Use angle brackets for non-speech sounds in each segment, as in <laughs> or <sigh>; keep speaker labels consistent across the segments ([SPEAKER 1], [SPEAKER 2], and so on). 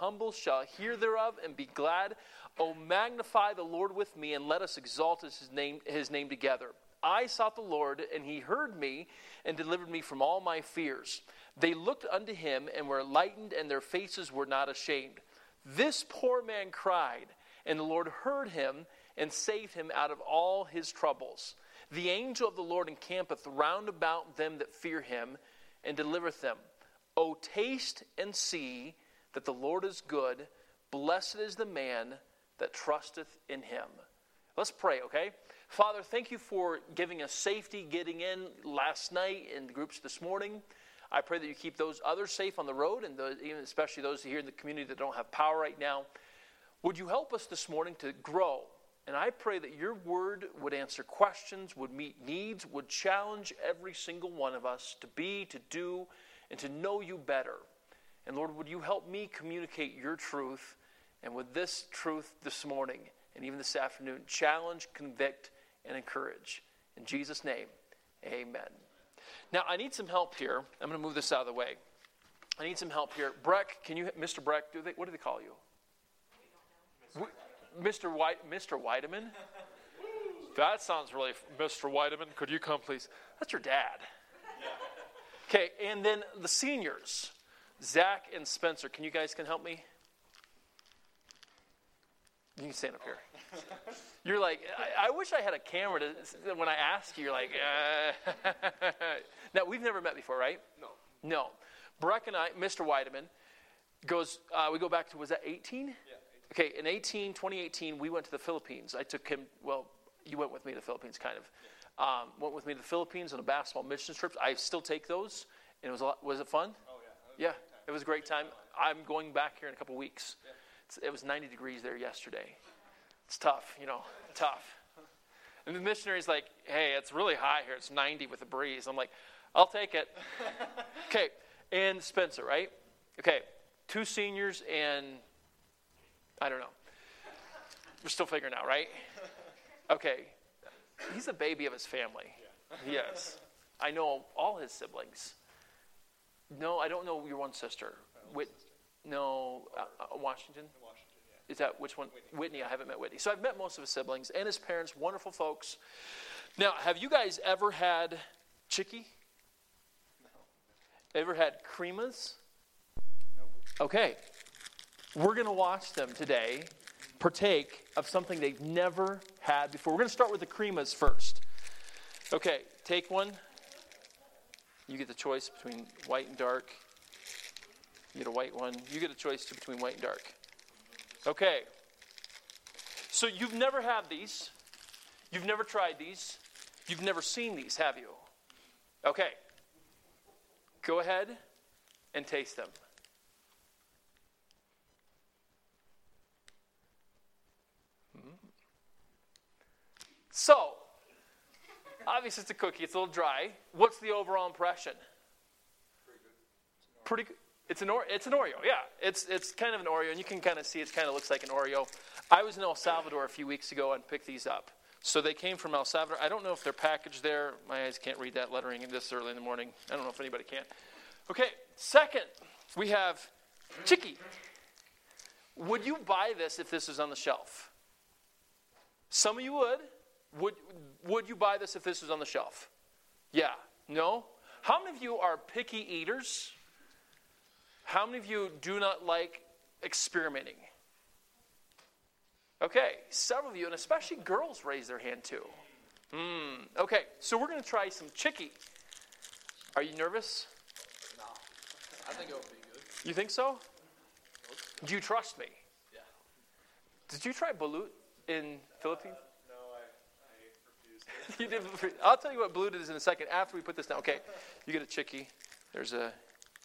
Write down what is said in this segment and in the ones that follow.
[SPEAKER 1] humble shall hear thereof and be glad. O magnify the Lord with me, and let us exalt his name, his name together. I sought the Lord, and he heard me and delivered me from all my fears. They looked unto him and were lightened, and their faces were not ashamed. This poor man cried, and the Lord heard him and saved him out of all his troubles. The angel of the Lord encampeth round about them that fear him and delivereth them. O taste and see that the Lord is good. Blessed is the man that trusteth in him. Let's pray, okay? Father, thank you for giving us safety getting in last night in the groups this morning. I pray that you keep those others safe on the road, and those, even especially those here in the community that don't have power right now. Would you help us this morning to grow? And I pray that your word would answer questions, would meet needs, would challenge every single one of us to be, to do, and to know you better. And Lord, would you help me communicate your truth? And with this truth this morning and even this afternoon, challenge, convict, and encourage. In Jesus' name, amen. Now, I need some help here. I'm going to move this out of the way. I need some help here. Breck, can you, Mr. Breck, do they, what do they call you? Mr. White, Mr. Whiteman? That sounds really, Mr. Whiteman, could you come please? That's your dad. Okay, and then the seniors, Zach and Spencer. Can you guys can help me? You can stand up here. <laughs> You're like, I, I wish I had a camera to, when I ask you, you're like, uh. <laughs> now, we've never met before, right?
[SPEAKER 2] No.
[SPEAKER 1] No. Breck and I, Mr. Weideman, goes, uh, we go back to, was that 18?
[SPEAKER 2] Yeah. 18.
[SPEAKER 1] Okay, in 18, 2018, we went to the Philippines. I took him, well, you went with me to the Philippines, kind of. Um, went with me to the Philippines on a basketball mission trip. I still take those. And it was a lot, was it fun?
[SPEAKER 2] Oh, yeah.
[SPEAKER 1] Yeah, it was a great time. I'm going back here in a couple weeks. It was 90 degrees there yesterday. It's tough, you know, tough. And the missionary's like, hey, it's really high here. It's 90 with a breeze. I'm like, I'll take it. <laughs> okay, and Spencer, right? Okay, two seniors and I don't know. We're still figuring out, right? Okay, he's a baby of his family. Yes. I know all his siblings. No, I don't know your one sister. Whit- no, uh, uh, Washington.
[SPEAKER 2] In Washington, yeah.
[SPEAKER 1] Is that which one? Whitney. I haven't met Whitney. So I've met most of his siblings and his parents, wonderful folks. Now, have you guys ever had chicky? Ever had cremas?
[SPEAKER 2] Nope.
[SPEAKER 1] Okay. We're going to watch them today partake of something they've never had before. We're going to start with the cremas first. Okay, take one. You get the choice between white and dark. You get a white one. You get a choice between white and dark. Okay. So you've never had these. You've never tried these. You've never seen these, have you? Okay. Go ahead and taste them. Mm. So, obviously it's a cookie, it's a little dry. What's the overall impression? Pretty good. It's an, or, it's an Oreo, yeah. It's, it's kind of an Oreo, and you can kind of see it kind of looks like an Oreo. I was in El Salvador a few weeks ago and picked these up. So they came from El Salvador. I don't know if they're packaged there. My eyes can't read that lettering this early in the morning. I don't know if anybody can. Okay, second, we have Chicky. Would you buy this if this was on the shelf? Some of you would. Would, would you buy this if this was on the shelf? Yeah. No? How many of you are picky eaters? How many of you do not like experimenting? Okay, several of you, and especially girls, raise their hand too. Hmm. Okay, so we're going to try some chicky. Are you nervous?
[SPEAKER 2] No. I think it would be good.
[SPEAKER 1] You think so? Do you trust me?
[SPEAKER 2] Yeah.
[SPEAKER 1] Did you try balut in Philippines?
[SPEAKER 2] No, I, I refuse. <laughs>
[SPEAKER 1] you did. I'll tell you what balut is in a second after we put this down. Okay, you get a chicky. There's a.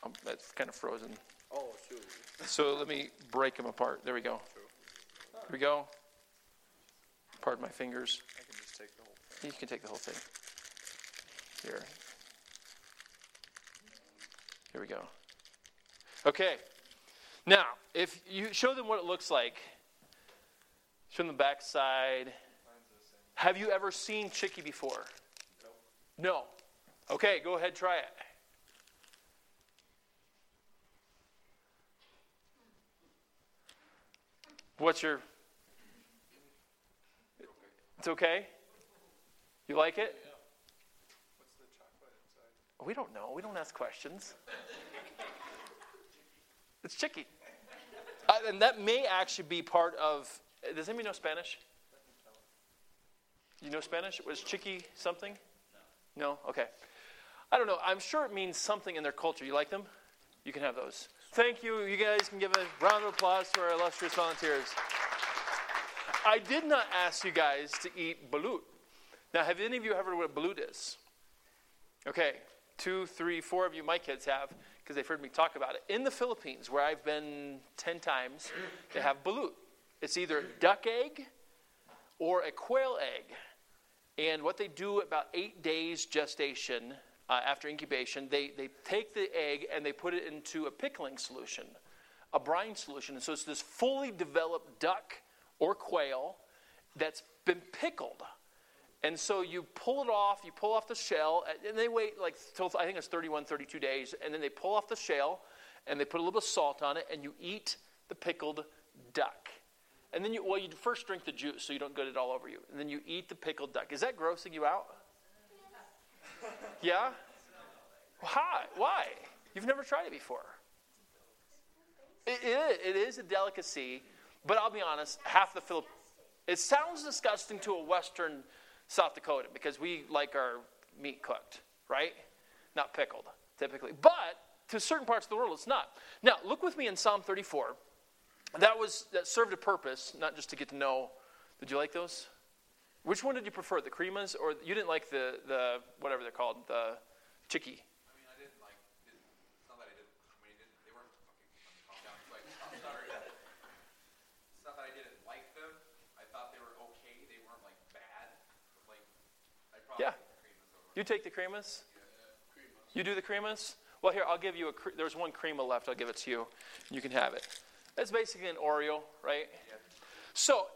[SPEAKER 1] Um, that's kind of frozen.
[SPEAKER 2] Oh, shoot.
[SPEAKER 1] So let me break them apart. There we go. Here we go. Pardon my fingers.
[SPEAKER 2] I can just take the whole thing.
[SPEAKER 1] You can take the whole thing. Here. Here we go. Okay. Now, if you show them what it looks like, show them the back side.
[SPEAKER 2] Mine's the same.
[SPEAKER 1] Have you ever seen chicky before?
[SPEAKER 2] Nope.
[SPEAKER 1] No. Okay, go ahead, try it. What's your. It's okay? You like it?
[SPEAKER 2] What's the chocolate inside?
[SPEAKER 1] We don't know. We don't ask questions. it's chicky. Uh, and that may actually be part of. Does anybody know Spanish? You know Spanish? It was chicky something? No. No? Okay. I don't know. I'm sure it means something in their culture. You like them? You can have those. Thank you. You guys can give a round of applause to our illustrious volunteers. I did not ask you guys to eat balut. Now, have any of you ever heard what balut is? Okay, two, three, four of you, my kids have, because they've heard me talk about it. In the Philippines, where I've been 10 times, they have balut. It's either duck egg or a quail egg. And what they do about eight days gestation uh, after incubation, they, they take the egg and they put it into a pickling solution, a brine solution. And so it's this fully developed duck or quail that's been pickled. And so you pull it off, you pull off the shell, and they wait like till I think it's 31, 32 days, and then they pull off the shell and they put a little bit of salt on it, and you eat the pickled duck. And then you, well, you first drink the juice so you don't get it all over you. And then you eat the pickled duck. Is that grossing you out? Yeah? Why? Why? You've never tried it before. It, it, it is a delicacy, but I'll be honest, half the Philip. It sounds disgusting to a Western South Dakota because we like our meat cooked, right? Not pickled, typically. But to certain parts of the world, it's not. Now, look with me in Psalm 34. That was that served a purpose, not just to get to know. Did you like those? Which one did you prefer, the cremas or you didn't like the the whatever they're called, the chicky?
[SPEAKER 3] I mean, I didn't like. Didn't, it's not that I didn't. I mean, didn't, they weren't. Okay, calm down. It's like, I'm sorry. It's not that I didn't like them. I thought they were okay. They weren't like bad. Like, I probably
[SPEAKER 1] Yeah.
[SPEAKER 3] take the cremas over.
[SPEAKER 1] You take the cremas? You do the cremas? Well, here, I'll give you a. cre- There's one crema left. I'll give it to you. You can have it. That's basically an Oreo, right? Yeah. So,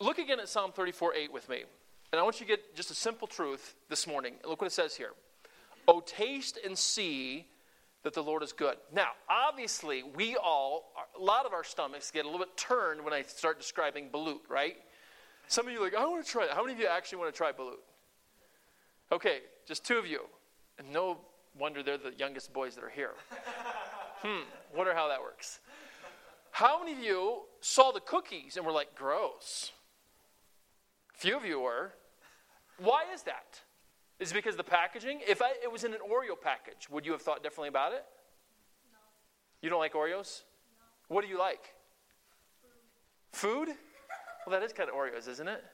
[SPEAKER 1] look again at Psalm 34 8 with me. And I want you to get just a simple truth this morning. Look what it says here. Oh, taste and see that the Lord is good. Now, obviously, we all, a lot of our stomachs get a little bit turned when I start describing balut, right? Some of you are like, I want to try it. How many of you actually want to try balut? Okay, just two of you. And no wonder they're the youngest boys that are here. <laughs> hmm, wonder how that works. How many of you saw the cookies and were like, gross? Few of you were. Why is that? Is it because of the packaging? If I, it was in an Oreo package, would you have thought differently about it? No. You don't like Oreos? No. What do you like? Food. Food? Well, that is kind of Oreos, isn't it?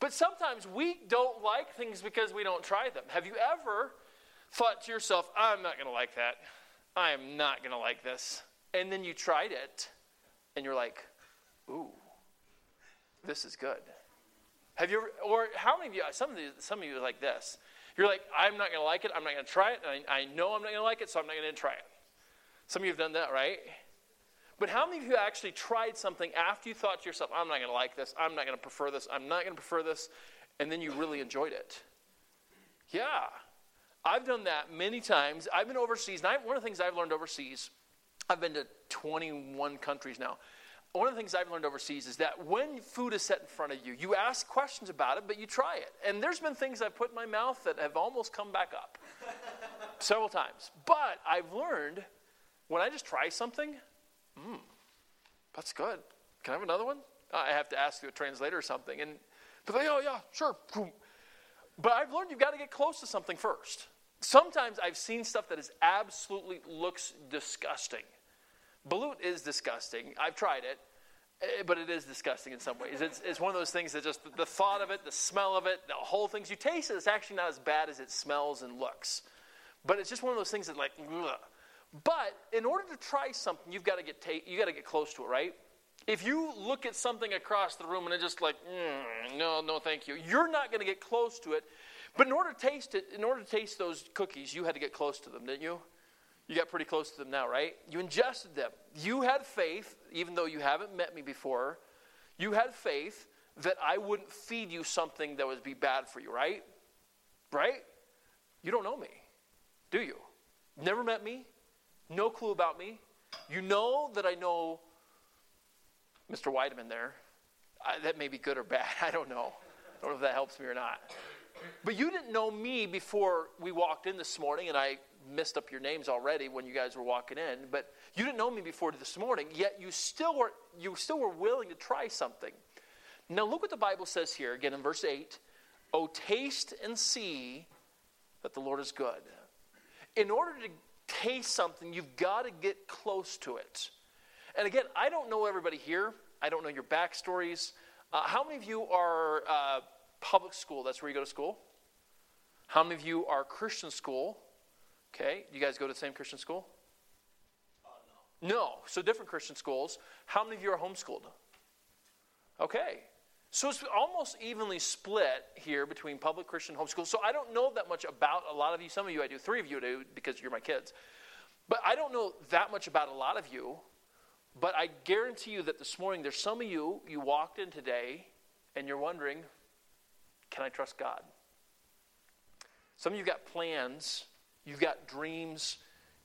[SPEAKER 1] But sometimes we don't like things because we don't try them. Have you ever thought to yourself, I'm not going to like that? I am not going to like this. And then you tried it and you're like, ooh, this is good. Have you ever, or how many of you, some of you, some of you like this. You're like, I'm not going to like it. I'm not going to try it. I, I know I'm not going to like it, so I'm not going to try it. Some of you have done that, right? But how many of you actually tried something after you thought to yourself, I'm not going to like this, I'm not going to prefer this, I'm not going to prefer this, and then you really enjoyed it? Yeah. I've done that many times. I've been overseas, and I, one of the things I've learned overseas, I've been to 21 countries now. One of the things I've learned overseas is that when food is set in front of you, you ask questions about it, but you try it. And there's been things I've put in my mouth that have almost come back up <laughs> several times. But I've learned when I just try something, hmm, that's good. Can I have another one? I have to ask you a translator or something. And but they, oh yeah, sure. But I've learned you've got to get close to something first. Sometimes I've seen stuff that is absolutely looks disgusting. Balut is disgusting. I've tried it, eh, but it is disgusting in some ways. It's, it's one of those things that just the thought of it, the smell of it, the whole things you taste it, it's actually not as bad as it smells and looks. But it's just one of those things that like, ugh. But in order to try something, you've got to get ta- you got to get close to it, right? If you look at something across the room and it's just like, mm, no, no, thank you, you're not going to get close to it. But in order to taste it, in order to taste those cookies, you had to get close to them, didn't you? You got pretty close to them now, right? You ingested them. You had faith, even though you haven't met me before. You had faith that I wouldn't feed you something that would be bad for you, right? Right? You don't know me, do you? Never met me, no clue about me. You know that I know Mr. Weideman there. I, that may be good or bad. <laughs> I don't know. I don't know if that helps me or not. But you didn't know me before we walked in this morning, and I messed up your names already when you guys were walking in. But you didn't know me before this morning, yet you still were you still were willing to try something. Now look what the Bible says here again in verse 8. Oh, taste and see that the Lord is good. In order to taste something, you've got to get close to it. And again, I don't know everybody here. I don't know your backstories. Uh, how many of you are uh, public school? That's where you go to school. How many of you are Christian school? Okay, you guys go to the same Christian school? Uh, no. No, so different Christian schools. How many of you are homeschooled? Okay, so it's almost evenly split here between public Christian homeschool. So I don't know that much about a lot of you. Some of you I do, three of you do because you're my kids. But I don't know that much about a lot of you. But I guarantee you that this morning there's some of you, you walked in today and you're wondering, can I trust God? Some of you got plans, you've got dreams,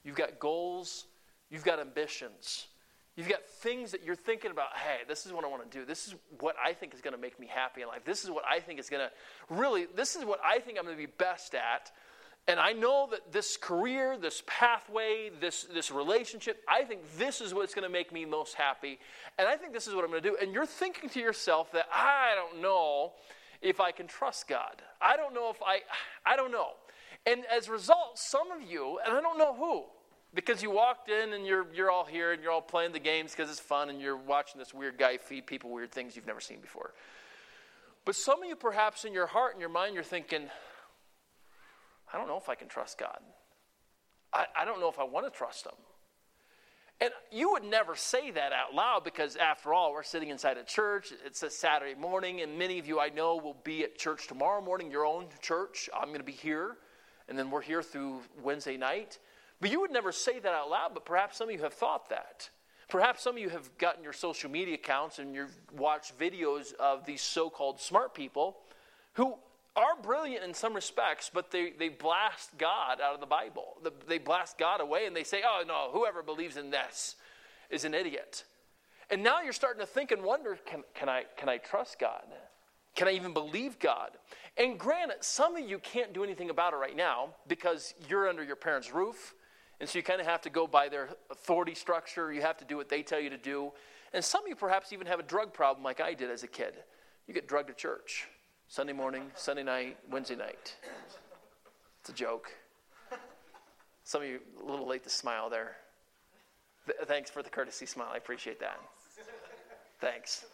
[SPEAKER 1] you've got goals, you've got ambitions. You've got things that you're thinking about, hey, this is what I want to do. This is what I think is going to make me happy in life. This is what I think is going to really, this is what I think I'm going to be best at. And I know that this career, this pathway, this, this relationship, I think this is what's going to make me most happy. And I think this is what I'm going to do. And you're thinking to yourself that I don't know if I can trust God. I don't know if I, I don't know. And as a result, some of you, and I don't know who, because you walked in and you're, you're all here and you're all playing the games because it's fun and you're watching this weird guy feed people weird things you've never seen before. But some of you, perhaps in your heart and your mind, you're thinking, I don't know if I can trust God. I, I don't know if I want to trust Him. And you would never say that out loud because, after all, we're sitting inside a church. It's a Saturday morning, and many of you I know will be at church tomorrow morning, your own church. I'm going to be here, and then we're here through Wednesday night. But you would never say that out loud, but perhaps some of you have thought that. Perhaps some of you have gotten your social media accounts and you've watched videos of these so called smart people who are brilliant in some respects, but they, they blast God out of the Bible. They blast God away and they say, oh, no, whoever believes in this is an idiot. And now you're starting to think and wonder can, can, I, can I trust God? Can I even believe God? And granted, some of you can't do anything about it right now because you're under your parents' roof and so you kind of have to go by their authority structure. You have to do what they tell you to do. And some of you perhaps even have a drug problem like I did as a kid. You get drugged to church Sunday morning, Sunday night, Wednesday night. It's a joke. Some of you a little late to smile there. Th- thanks for the courtesy smile. I appreciate that. Thanks.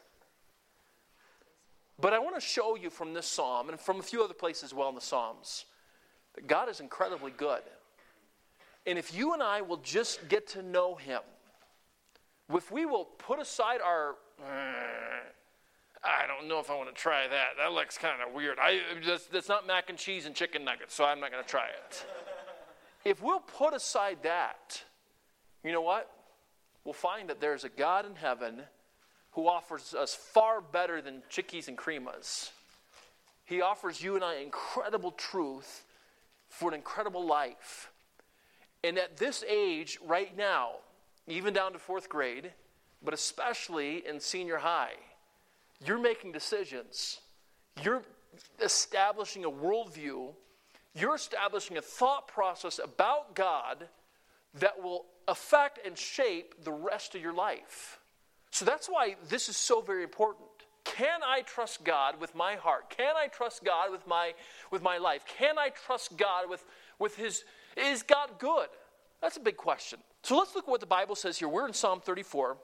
[SPEAKER 1] But I want to show you from this psalm and from a few other places as well in the Psalms that God is incredibly good. And if you and I will just get to know Him, if we will put aside our, I don't know if I want to try that. That looks kind of weird. I, that's, that's not mac and cheese and chicken nuggets, so I'm not going to try it. if we'll put aside that, you know what? We'll find that there's a God in heaven who offers us far better than chickies and creamas. He offers you and I incredible truth for an incredible life. And at this age, right now, even down to fourth grade, but especially in senior high, you're making decisions. You're establishing a worldview. You're establishing a thought process about God that will affect and shape the rest of your life. So that's why this is so very important. Can I trust God with my heart? Can I trust God with my, with my life? Can I trust God with, with his, is God good? That's a big question. So let's look at what the Bible says here. We're in Psalm 34,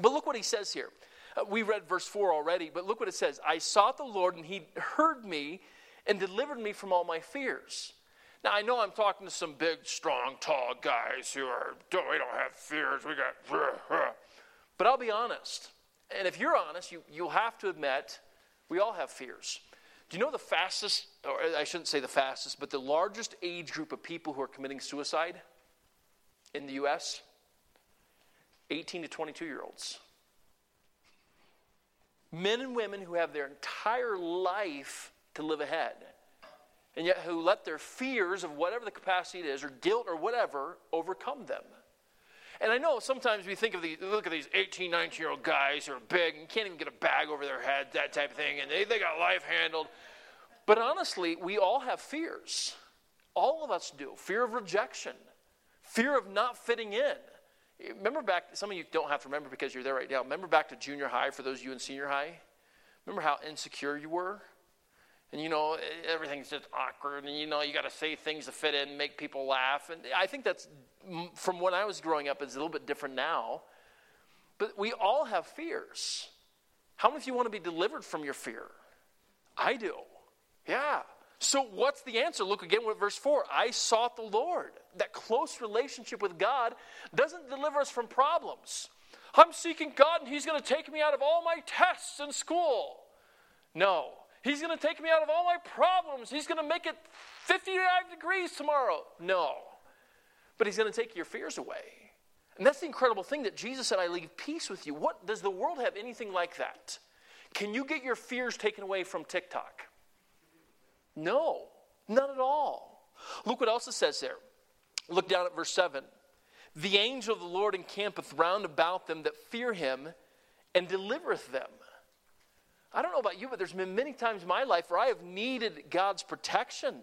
[SPEAKER 1] but look what he says here. Uh, we read verse 4 already, but look what it says I sought the Lord, and he heard me and delivered me from all my fears. Now, I know I'm talking to some big, strong, tall guys who are, don't, we don't have fears. We got, <laughs> but I'll be honest. And if you're honest, you, you'll have to admit we all have fears. Do you know the fastest, or I shouldn't say the fastest, but the largest age group of people who are committing suicide in the US? 18 to 22 year olds. Men and women who have their entire life to live ahead, and yet who let their fears of whatever the capacity it is, or guilt or whatever, overcome them. And I know sometimes we think of these, look at these 18, 19 year old guys who are big and can't even get a bag over their head, that type of thing, and they, they got life handled. But honestly, we all have fears. All of us do. Fear of rejection, fear of not fitting in. Remember back, some of you don't have to remember because you're there right now. Remember back to junior high for those of you in senior high? Remember how insecure you were? And you know, everything's just awkward, and you know, you got to say things to fit in, make people laugh. And I think that's from when I was growing up, it's a little bit different now. But we all have fears. How many of you want to be delivered from your fear? I do. Yeah. So, what's the answer? Look again with verse 4. I sought the Lord. That close relationship with God doesn't deliver us from problems. I'm seeking God and He's going to take me out of all my tests in school. No. He's going to take me out of all my problems. He's going to make it 55 degrees tomorrow. No. But He's going to take your fears away. And that's the incredible thing that Jesus said, I leave peace with you. What does the world have anything like that? Can you get your fears taken away from TikTok? No, not at all. Look what else it says there. Look down at verse 7. The angel of the Lord encampeth round about them that fear him and delivereth them. I don't know about you, but there's been many times in my life where I have needed God's protection.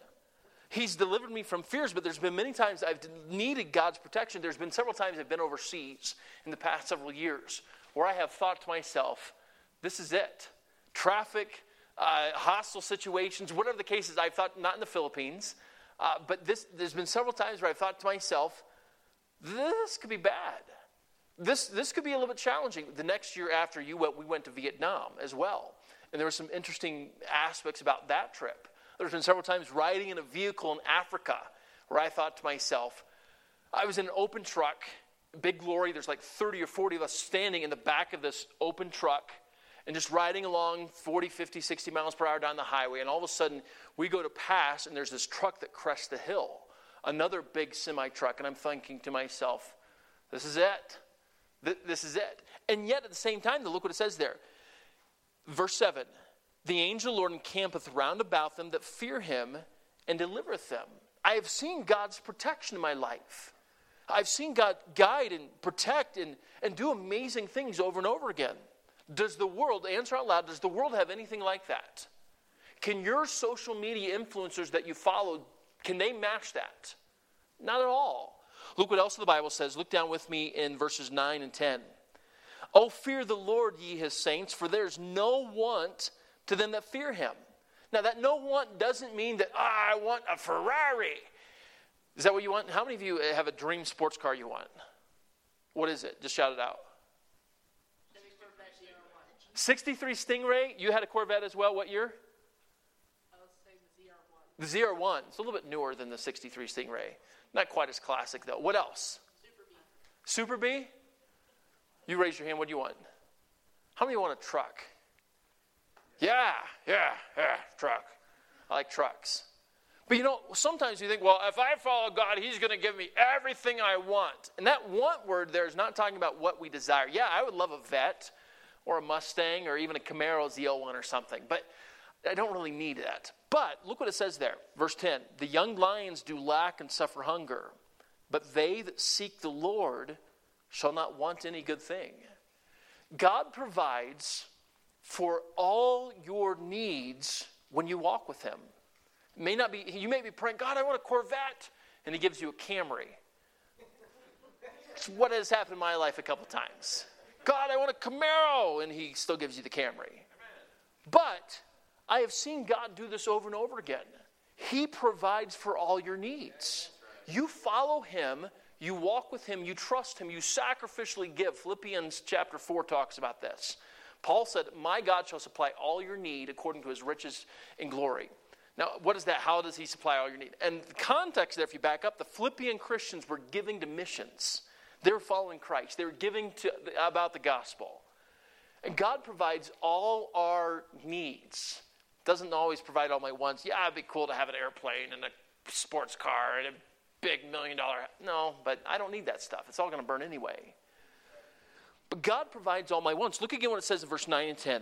[SPEAKER 1] He's delivered me from fears, but there's been many times I've needed God's protection. There's been several times I've been overseas in the past several years where I have thought to myself, this is it. Traffic, uh, hostile situations, whatever the case is. I've thought, not in the Philippines, uh, but this, there's been several times where I've thought to myself, this could be bad. This, this could be a little bit challenging. The next year after you went, we went to Vietnam as well. And there were some interesting aspects about that trip. There's been several times riding in a vehicle in Africa where I thought to myself, I was in an open truck, big glory. There's like 30 or 40 of us standing in the back of this open truck and just riding along 40, 50, 60 miles per hour down the highway. And all of a sudden, we go to pass, and there's this truck that crests the hill, another big semi truck. And I'm thinking to myself, this is it. This is it. And yet, at the same time, look what it says there. Verse 7 The angel Lord encampeth round about them that fear him and delivereth them. I have seen God's protection in my life. I've seen God guide and protect and, and do amazing things over and over again. Does the world, answer out loud, does the world have anything like that? Can your social media influencers that you follow, can they match that? Not at all. Look what else the Bible says. Look down with me in verses 9 and 10. Oh, fear the Lord, ye his saints, for there's no want to them that fear him. Now, that no want doesn't mean that, oh, I want a Ferrari. Is that what you want? How many of you have a dream sports car you want? What is it? Just shout it out. 63 Stingray. You had a Corvette as well. What year? The ZR1. It's a little bit newer than the 63 Stingray. Not quite as classic, though. What else? Super B. Super Bee? You raise your hand. What do you want? How many want a truck? Yeah, yeah, yeah, truck. I like trucks. But you know, sometimes you think, well, if I follow God, He's going to give me everything I want. And that want word there is not talking about what we desire. Yeah, I would love a vet or a Mustang or even a Camaro ZL1 or something, but I don't really need that. But look what it says there, verse 10 The young lions do lack and suffer hunger, but they that seek the Lord shall not want any good thing. God provides for all your needs when you walk with Him. May not be, you may be praying, God, I want a Corvette, and He gives you a Camry. It's what has happened in my life a couple times. God, I want a Camaro, and He still gives you the Camry. But I have seen God do this over and over again. He provides for all your needs. You follow Him, you walk with Him, you trust Him, you sacrificially give. Philippians chapter 4 talks about this. Paul said, My God shall supply all your need according to His riches and glory. Now, what is that? How does He supply all your need? And the context there, if you back up, the Philippian Christians were giving to missions. They were following Christ. They were giving to, about the gospel. And God provides all our needs doesn't always provide all my wants. Yeah, it'd be cool to have an airplane and a sports car and a big million dollar. No, but I don't need that stuff. It's all going to burn anyway. But God provides all my wants. Look again what it says in verse 9 and 10.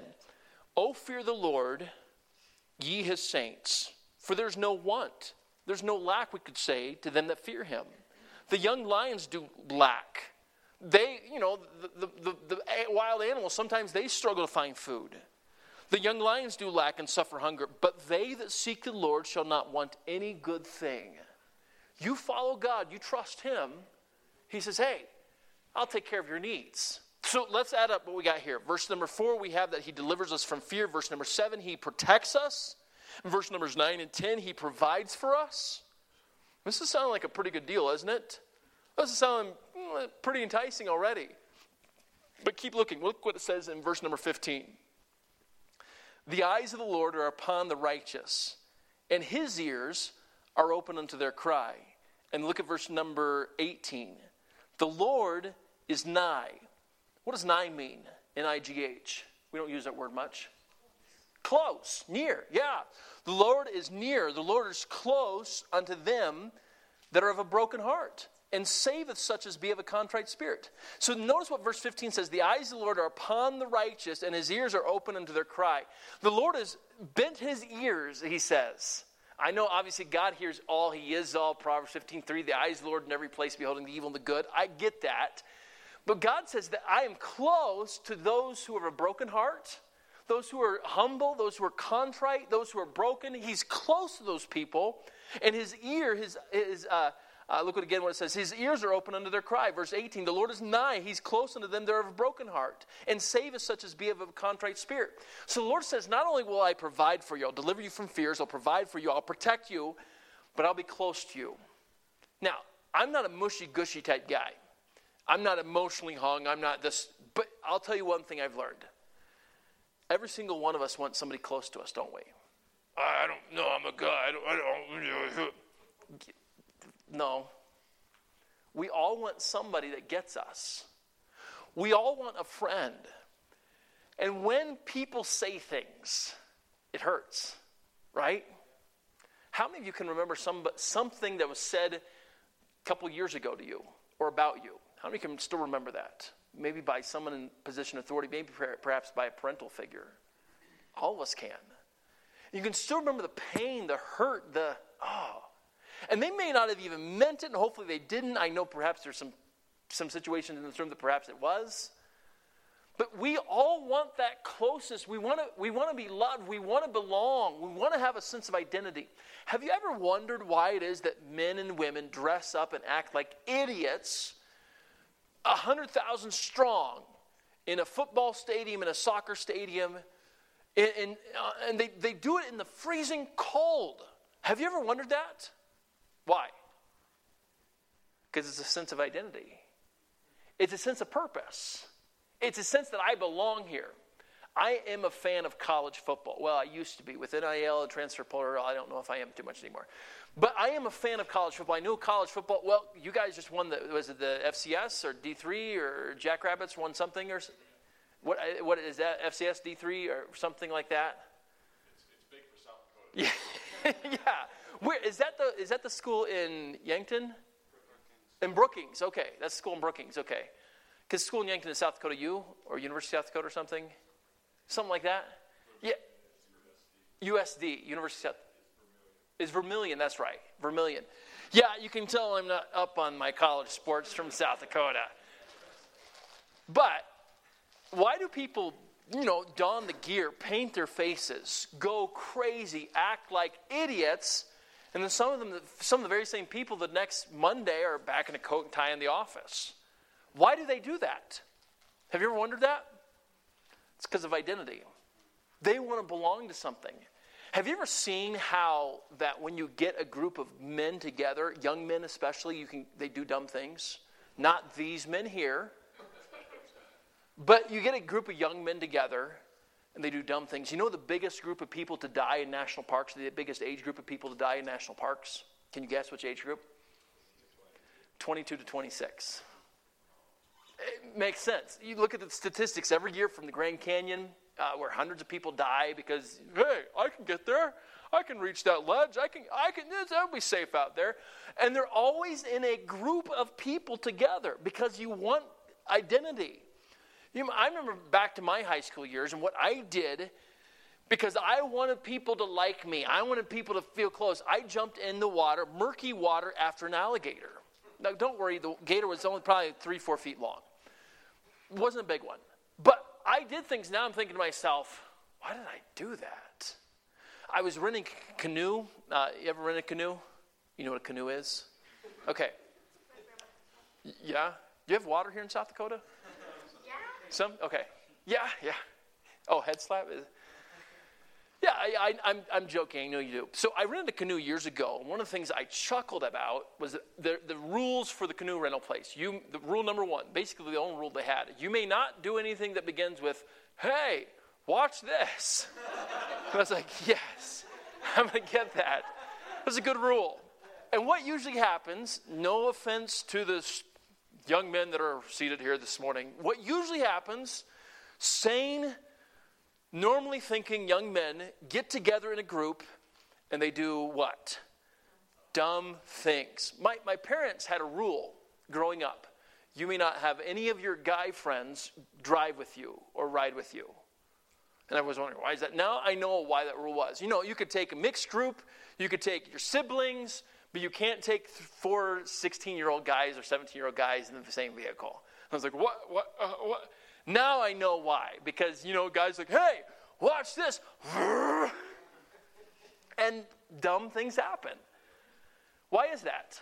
[SPEAKER 1] Oh, fear the Lord, ye his saints, for there's no want, there's no lack, we could say, to them that fear him. The young lions do lack, They, you know, the, the, the, the wild animals, sometimes they struggle to find food. The young lions do lack and suffer hunger, but they that seek the Lord shall not want any good thing. You follow God, you trust Him. He says, Hey, I'll take care of your needs. So let's add up what we got here. Verse number four, we have that He delivers us from fear. Verse number seven, He protects us. Verse numbers nine and ten, He provides for us. This is sounding like a pretty good deal, isn't it? This is sounding mm, pretty enticing already. But keep looking. Look what it says in verse number 15. The eyes of the Lord are upon the righteous, and his ears are open unto their cry. And look at verse number 18. The Lord is nigh. What does nigh mean? N I G H. We don't use that word much. Close, near, yeah. The Lord is near. The Lord is close unto them that are of a broken heart and saveth such as be of a contrite spirit. So notice what verse 15 says The eyes of the Lord are upon the righteous, and his ears are open unto their cry. The Lord has bent his ears, he says. I know obviously God hears all, he is all. Proverbs 15 3, the eyes of the Lord in every place, beholding the evil and the good. I get that. But God says that I am close to those who have a broken heart, those who are humble, those who are contrite, those who are broken. He's close to those people. And his ear, his, his, uh, uh, look at again what it says. His ears are open unto their cry. Verse 18 The Lord is nigh. He's close unto them that are of a broken heart, and saveth such as be of a contrite spirit. So the Lord says, Not only will I provide for you, I'll deliver you from fears, I'll provide for you, I'll protect you, but I'll be close to you. Now, I'm not a mushy gushy type guy. I'm not emotionally hung. I'm not this. But I'll tell you one thing I've learned. Every single one of us wants somebody close to us, don't we? I don't know. I'm a guy. I don't. I don't no. We all want somebody that gets us. We all want a friend. And when people say things, it hurts, right? How many of you can remember some, something that was said a couple years ago to you or about you? How many can still remember that? Maybe by someone in position of authority, maybe perhaps by a parental figure. All of us can. You can still remember the pain, the hurt, the, oh, and they may not have even meant it, and hopefully they didn't. I know perhaps there's some, some situations in this room that perhaps it was. But we all want that closeness. We want to we want to be loved. We want to belong. We want to have a sense of identity. Have you ever wondered why it is that men and women dress up and act like idiots, a hundred thousand strong, in a football stadium, in a soccer stadium, and, and, uh, and they, they do it in the freezing cold? Have you ever wondered that? Why? Because it's a sense of identity, it's a sense of purpose, it's a sense that I belong here. I am a fan of college football. Well, I used to be. With NIL and transfer portal, I don't know if I am too much anymore. But I am a fan of college football. I knew college football. Well, you guys just won the was it the FCS or D3 or Jackrabbits won something or what? What is that? FCS D3 or something like that?
[SPEAKER 2] It's, it's big for South
[SPEAKER 1] Dakota. <laughs> Yeah, yeah. Where is that the is that the school in Yankton? In Brookings, okay. That's the school in Brookings, okay. Because school in Yankton is South Dakota U or University of South Dakota or something? Something like that? Yeah. USD, University of South is Vermillion, that's right. Vermillion. Yeah, you can tell I'm not up on my college sports from South Dakota. But why do people you know, don the gear, paint their faces, go crazy, act like idiots and then some of them, some of the very same people the next Monday are back in a coat and tie in the office. Why do they do that? Have you ever wondered that? It's because of identity. They want to belong to something. Have you ever seen how that when you get a group of men together, young men especially, you can they do dumb things? Not these men here. But you get a group of young men together and they do dumb things. You know the biggest group of people to die in national parks, the biggest age group of people to die in national parks? Can you guess which age group? 22 to 26. It makes sense. You look at the statistics every year from the Grand Canyon, uh, where hundreds of people die because, hey, I can get there. I can reach that ledge. I can, I can, I'll be safe out there. And they're always in a group of people together because you want identity. You know, I remember back to my high school years and what I did because I wanted people to like me. I wanted people to feel close. I jumped in the water, murky water, after an alligator. Now, don't worry, the gator was only probably three, four feet long. It wasn't a big one. But I did things, now I'm thinking to myself, why did I do that? I was renting a canoe. Uh, you ever rent a canoe? You know what a canoe is? Okay. Yeah? Do you have water here in South Dakota? Some? Okay. Yeah, yeah. Oh, head slap? Yeah, I, I, I'm, I'm joking. I know you do. So I rented a canoe years ago. One of the things I chuckled about was the, the rules for the canoe rental place. You, the rule number one, basically the only rule they had. You may not do anything that begins with, hey, watch this. <laughs> I was like, yes, <laughs> I'm going to get that. That's a good rule. And what usually happens, no offense to the young men that are seated here this morning, what usually happens, sane, normally thinking young men get together in a group and they do what? Dumb things. My, my parents had a rule growing up you may not have any of your guy friends drive with you or ride with you. And I was wondering, why is that? Now I know why that rule was. You know, you could take a mixed group, you could take your siblings, but you can't take four 16 year old guys or 17 year old guys in the same vehicle. I was like, what? What? Uh, what? Now I know why. Because, you know, guys like, hey, watch this. <laughs> And dumb things happen. Why is that?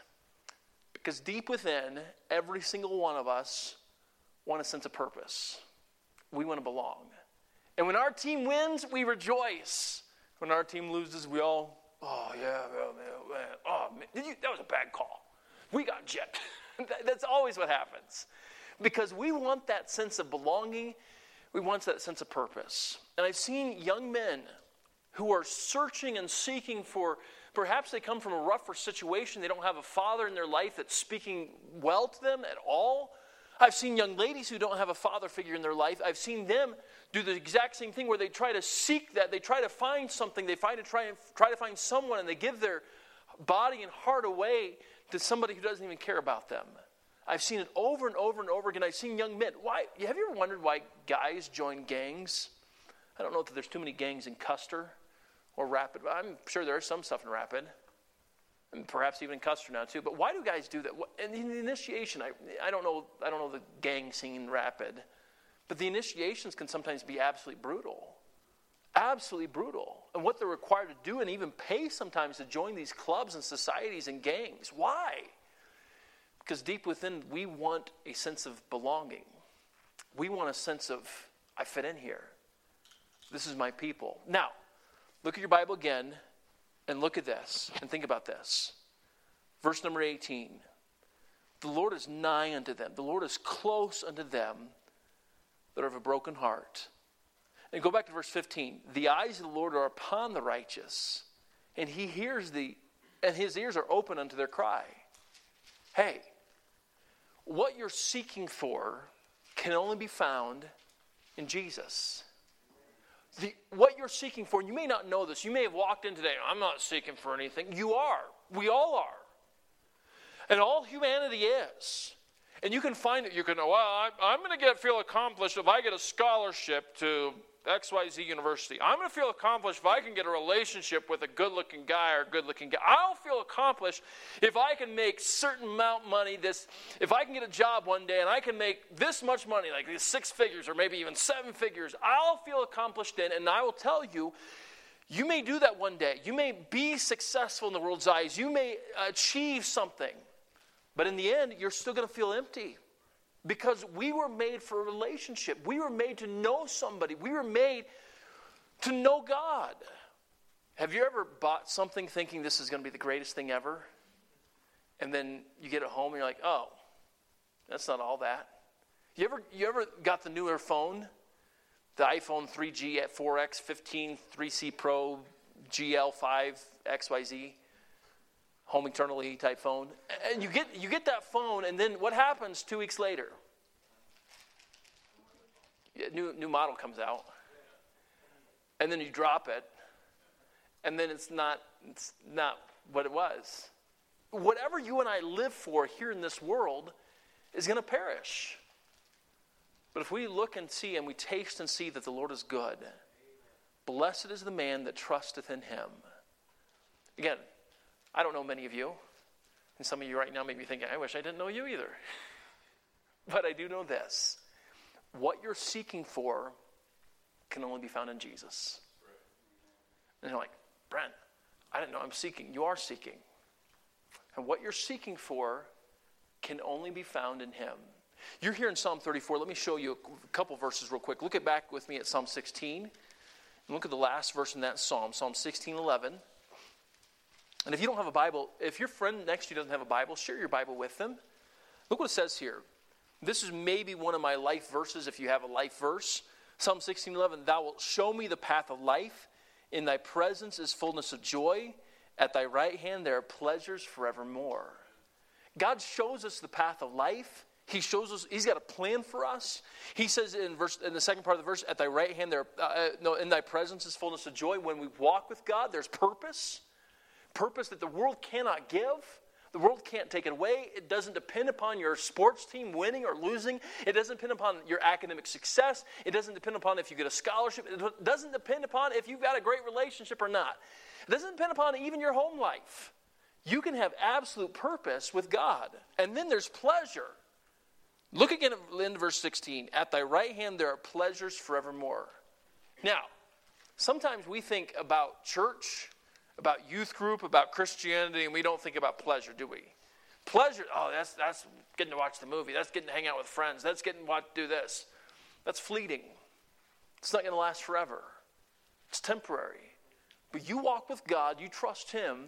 [SPEAKER 1] Because deep within, every single one of us want a sense of purpose. We want to belong. And when our team wins, we rejoice. When our team loses, we all, oh, yeah, man, man, oh, man, did you, that was a bad call. We got gypped. <laughs> That- That's always what happens. Because we want that sense of belonging, we want that sense of purpose. And I've seen young men who are searching and seeking for, perhaps they come from a rougher situation, they don't have a father in their life that's speaking well to them at all. I've seen young ladies who don't have a father figure in their life. I've seen them do the exact same thing where they try to seek that. They try to find something. They find to try and try to find someone, and they give their body and heart away to somebody who doesn't even care about them. I've seen it over and over and over again. I've seen young men. Why? Have you ever wondered why guys join gangs? I don't know that there's too many gangs in Custer or Rapid. I'm sure there is some stuff in Rapid, and perhaps even in Custer now too. But why do guys do that? And in the initiation, I, I don't know. I don't know the gang scene in Rapid, but the initiations can sometimes be absolutely brutal, absolutely brutal. And what they're required to do, and even pay sometimes to join these clubs and societies and gangs. Why? Because deep within, we want a sense of belonging. We want a sense of I fit in here. This is my people. Now, look at your Bible again and look at this and think about this. Verse number 18 The Lord is nigh unto them, the Lord is close unto them that are of a broken heart. And go back to verse 15 The eyes of the Lord are upon the righteous, and he hears the, and his ears are open unto their cry. Hey, what you're seeking for can only be found in Jesus. The, what you're seeking for, you may not know this. You may have walked in today, I'm not seeking for anything. You are. We all are. And all humanity is. And you can find it. You can, well, I'm, I'm going to get feel accomplished if I get a scholarship to XYZ University. I'm going to feel accomplished if I can get a relationship with a good looking guy or good looking guy. I'll feel accomplished if I can make certain amount money. This, if I can get a job one day and I can make this much money, like these six figures or maybe even seven figures, I'll feel accomplished then. And I will tell you, you may do that one day. You may be successful in the world's eyes. You may achieve something. But in the end, you're still going to feel empty because we were made for a relationship. We were made to know somebody. We were made to know God. Have you ever bought something thinking this is going to be the greatest thing ever? And then you get it home and you're like, oh, that's not all that. You ever, you ever got the newer phone? The iPhone 3G at 4X, 15, 3C Pro, GL5, XYZ? Home eternally type phone. And you get you get that phone and then what happens two weeks later? New new model comes out. And then you drop it and then it's not it's not what it was. Whatever you and i live for here in this world is going to perish. But if we look and see and we taste and see that the lord is good blessed is the man that trusteth in him. Again I don't know many of you. And some of you right now may be thinking, I wish I didn't know you either. <laughs> but I do know this. what you're seeking for can only be found in Jesus. And you're like, Brent, I didn't know I'm seeking. You are seeking. And what you're seeking for can only be found in Him. You're here in Psalm 34. Let me show you a couple verses real quick. Look at back with me at Psalm 16. And look at the last verse in that psalm, Psalm 16, 11. And if you don't have a Bible, if your friend next to you doesn't have a Bible, share your Bible with them. Look what it says here. This is maybe one of my life verses if you have a life verse. Psalm 16, 11. Thou wilt show me the path of life. In thy presence is fullness of joy. At thy right hand there are pleasures forevermore. God shows us the path of life. He shows us He's got a plan for us. He says in verse in the second part of the verse, "At thy right hand there, uh, uh, no, in thy presence is fullness of joy." When we walk with God, there's purpose, purpose that the world cannot give. The world can't take it away. It doesn't depend upon your sports team winning or losing. It doesn't depend upon your academic success. It doesn't depend upon if you get a scholarship. It doesn't depend upon if you've got a great relationship or not. It doesn't depend upon even your home life. You can have absolute purpose with God. And then there's pleasure. Look again at end verse 16. At thy right hand there are pleasures forevermore. Now, sometimes we think about church about youth group, about Christianity, and we don't think about pleasure, do we? Pleasure, oh, that's, that's getting to watch the movie. That's getting to hang out with friends. That's getting to do this. That's fleeting. It's not going to last forever. It's temporary. But you walk with God, you trust Him,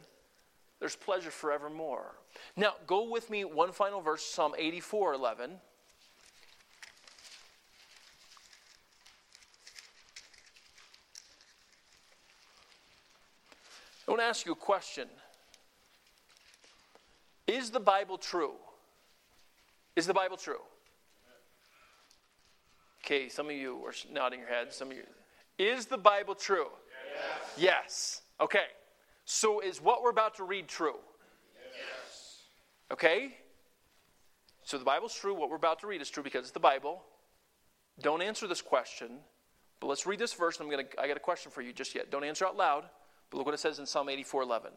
[SPEAKER 1] there's pleasure forevermore. Now, go with me one final verse, Psalm 84 11. I want to ask you a question Is the Bible true? Is the Bible true? Okay, some of you are nodding your heads. Some of you. Is the Bible true? Yes. yes. Okay. So is what we're about to read true? Yes. Okay? So the Bible's true. What we're about to read is true because it's the Bible. Don't answer this question, but let's read this verse. I'm gonna. I got a question for you just yet. Don't answer out loud. But look what it says in Psalm 84 11.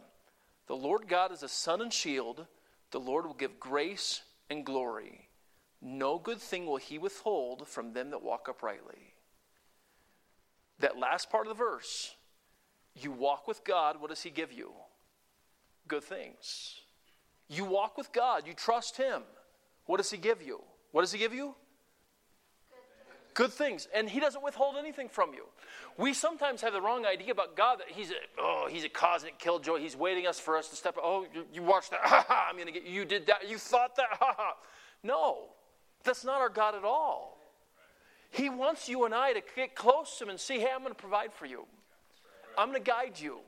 [SPEAKER 1] The Lord God is a sun and shield. The Lord will give grace and glory. No good thing will he withhold from them that walk uprightly. That last part of the verse, you walk with God, what does he give you? Good things. You walk with God, you trust him. What does he give you? What does he give you? Good things and he doesn't withhold anything from you. We sometimes have the wrong idea about god that he's a oh he's a cosmic killjoy he's waiting us for us to step oh you, you watched that <laughs> ha ha i'm gonna get you did that you thought that <laughs> ha ha. No that's not our god at all. He wants you and i to get close to him and see hey i'm gonna provide for you. I'm gonna guide you.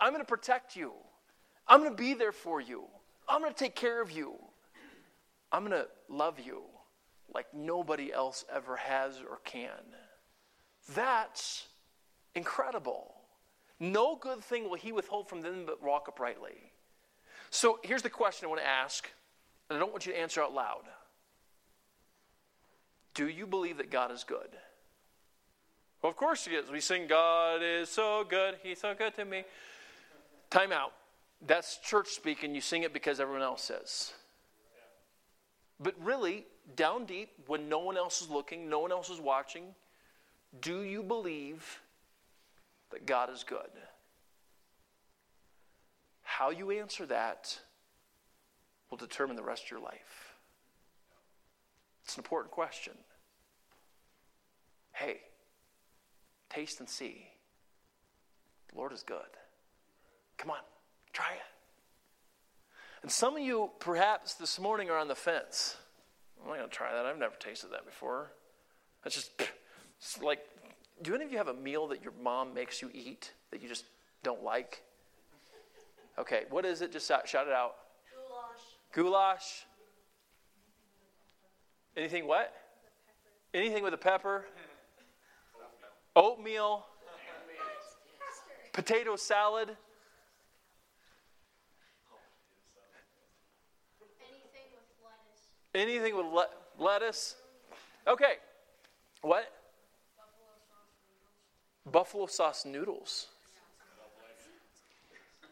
[SPEAKER 1] I'm gonna protect you. I'm gonna be there for you. I'm gonna take care of you. I'm gonna love you like nobody else ever has or can. That's incredible. No good thing will he withhold from them but walk uprightly. So here's the question I want to ask, and I don't want you to answer out loud. Do you believe that God is good? Well, of course he is. We sing, God is so good. He's so good to me. Time out. That's church speak, and you sing it because everyone else says. But really, down deep, when no one else is looking, no one else is watching, do you believe that God is good? How you answer that will determine the rest of your life. It's an important question. Hey, taste and see. The Lord is good. Come on, try it. And some of you, perhaps this morning, are on the fence. I'm not going to try that. I've never tasted that before. That's just <clears throat> like, do any of you have a meal that your mom makes you eat that you just don't like? Okay, what is it? Just shout, shout it out. Goulash. Goulash. Anything what? Anything with a pepper? <laughs> Oatmeal. Potato salad. Anything with le- lettuce? Okay. What? Buffalo sauce noodles.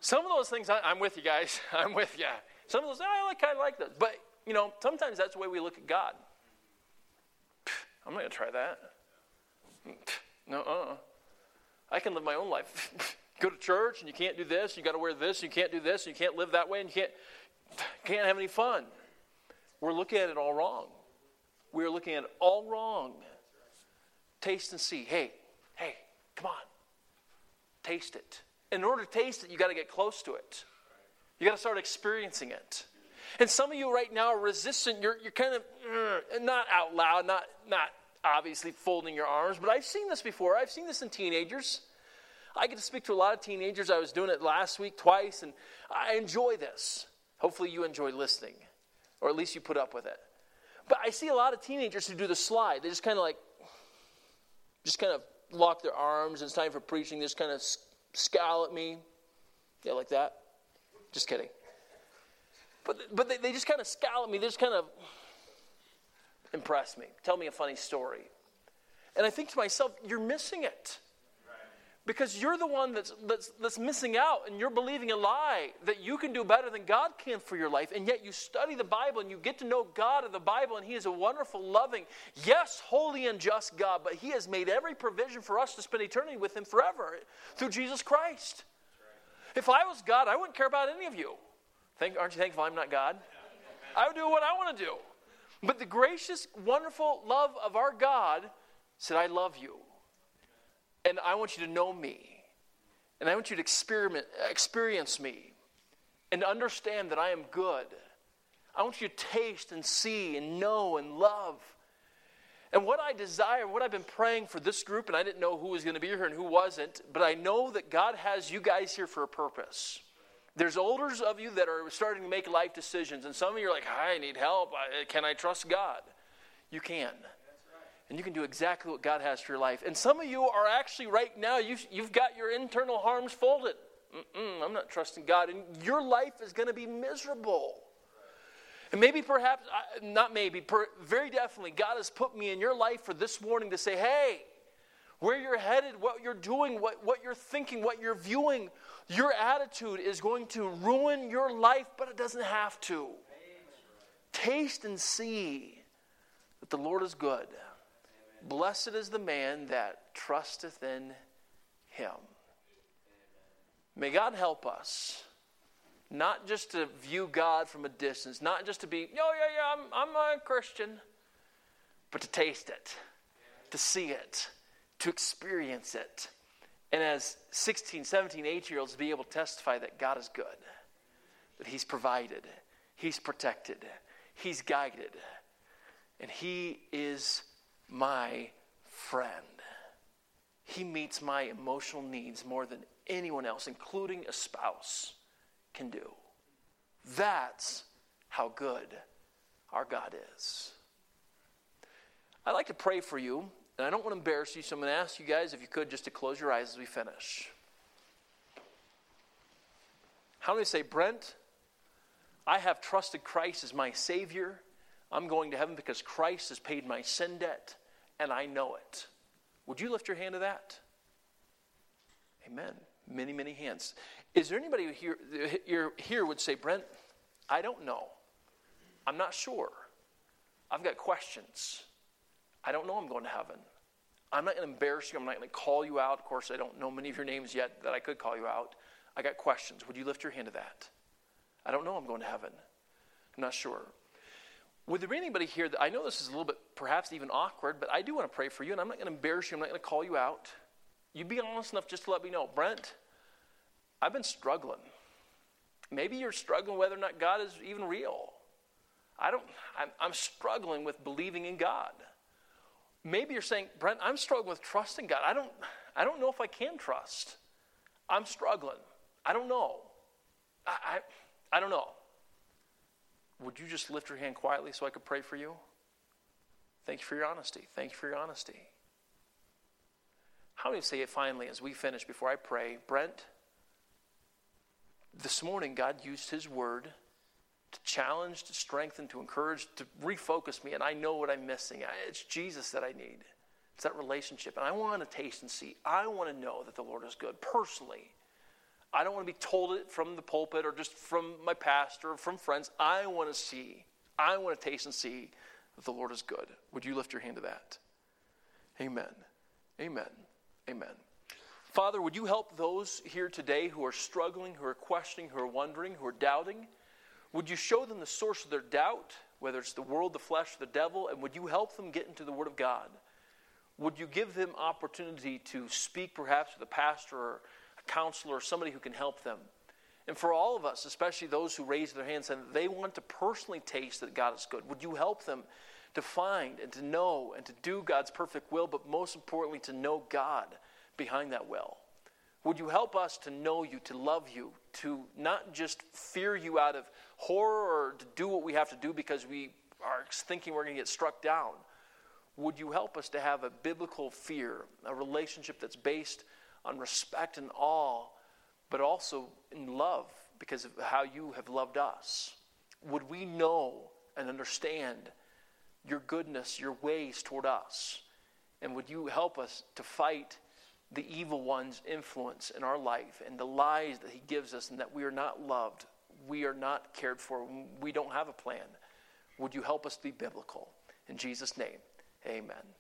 [SPEAKER 1] Some of those things, I, am with you guys. <laughs> I'm with you. Some of those, I like, kind of like those. But, you know, sometimes that's the way we look at God. I'm not going to try that. No, uh. I can live my own life. <laughs> Go to church and you can't do this, you got to wear this, you can't do this, you can't live that way, and you can't, <sighs> can't have any fun. We're looking at it all wrong. We're looking at it all wrong. Taste and see. Hey, hey, come on. Taste it. In order to taste it, you got to get close to it. You got to start experiencing it. And some of you right now are resistant. You're, you're kind of, uh, not out loud, not, not obviously folding your arms, but I've seen this before. I've seen this in teenagers. I get to speak to a lot of teenagers. I was doing it last week twice, and I enjoy this. Hopefully, you enjoy listening, or at least you put up with it. But I see a lot of teenagers who do the slide. They just kind of like, just kind of lock their arms, it's time for preaching. They just kind of scowl at me. Yeah, like that. Just kidding. But, but they, they just kind of scowl at me. They just kind of impress me. Tell me a funny story. And I think to myself, you're missing it. Because you're the one that's, that's, that's missing out and you're believing a lie that you can do better than God can for your life. And yet you study the Bible and you get to know God of the Bible, and He is a wonderful, loving, yes, holy and just God, but He has made every provision for us to spend eternity with Him forever through Jesus Christ. If I was God, I wouldn't care about any of you. Think, aren't you thankful I'm not God? I would do what I want to do. But the gracious, wonderful love of our God said, I love you. And I want you to know me. And I want you to experiment, experience me and understand that I am good. I want you to taste and see and know and love. And what I desire, what I've been praying for this group, and I didn't know who was going to be here and who wasn't, but I know that God has you guys here for a purpose. There's elders of you that are starting to make life decisions, and some of you are like, I need help. Can I trust God? You can. And you can do exactly what God has for your life. And some of you are actually right now, you've, you've got your internal arms folded. Mm-mm, I'm not trusting God. And your life is going to be miserable. And maybe, perhaps, not maybe, very definitely, God has put me in your life for this morning to say, hey, where you're headed, what you're doing, what, what you're thinking, what you're viewing, your attitude is going to ruin your life, but it doesn't have to. Taste and see that the Lord is good. Blessed is the man that trusteth in him. May God help us not just to view God from a distance, not just to be, oh, yeah, yeah, I'm, I'm a Christian, but to taste it, to see it, to experience it and as 16, 17, 18 year olds, be able to testify that God is good, that He's provided, He's protected, He's guided, and He is my friend. He meets my emotional needs more than anyone else, including a spouse, can do. That's how good our God is. I'd like to pray for you and I don't want to embarrass you, so I'm going to ask you guys if you could just to close your eyes as we finish. How many say, Brent, I have trusted Christ as my Savior. I'm going to heaven because Christ has paid my sin debt, and I know it. Would you lift your hand to that? Amen. Many, many hands. Is there anybody here, here would say, Brent, I don't know. I'm not sure. I've got questions. I don't know I'm going to heaven. I'm not going to embarrass you. I'm not going to call you out. Of course, I don't know many of your names yet that I could call you out. I got questions. Would you lift your hand to that? I don't know I'm going to heaven. I'm not sure. Would there be anybody here that I know this is a little bit perhaps even awkward, but I do want to pray for you, and I'm not going to embarrass you. I'm not going to call you out. You'd be honest enough just to let me know, Brent, I've been struggling. Maybe you're struggling whether or not God is even real. I don't, I'm, I'm struggling with believing in God. Maybe you're saying, Brent, I'm struggling with trusting God. I don't, I don't know if I can trust. I'm struggling. I don't know. I, I, I don't know. Would you just lift your hand quietly so I could pray for you? Thank you for your honesty. Thank you for your honesty. How many say it finally as we finish before I pray? Brent, this morning God used His word to challenge, to strengthen, to encourage, to refocus me. And I know what I'm missing. It's Jesus that I need. It's that relationship. And I want to taste and see. I want to know that the Lord is good personally. I don't want to be told it from the pulpit or just from my pastor or from friends. I want to see. I want to taste and see that the Lord is good. Would you lift your hand to that? Amen. Amen. Amen. Father, would you help those here today who are struggling, who are questioning, who are wondering, who are doubting? Would you show them the source of their doubt, whether it's the world, the flesh, the devil, and would you help them get into the Word of God? Would you give them opportunity to speak perhaps with a pastor or counselor or somebody who can help them? And for all of us, especially those who raise their hands and they want to personally taste that God is good, would you help them to find and to know and to do God's perfect will, but most importantly, to know God behind that will? Would you help us to know you, to love you, to not just fear you out of horror or to do what we have to do because we are thinking we're going to get struck down? Would you help us to have a biblical fear, a relationship that's based on respect and awe, but also in love because of how you have loved us? Would we know and understand your goodness, your ways toward us? And would you help us to fight the evil one's influence in our life and the lies that he gives us, and that we are not loved, we are not cared for, we don't have a plan? Would you help us be biblical? In Jesus' name, amen.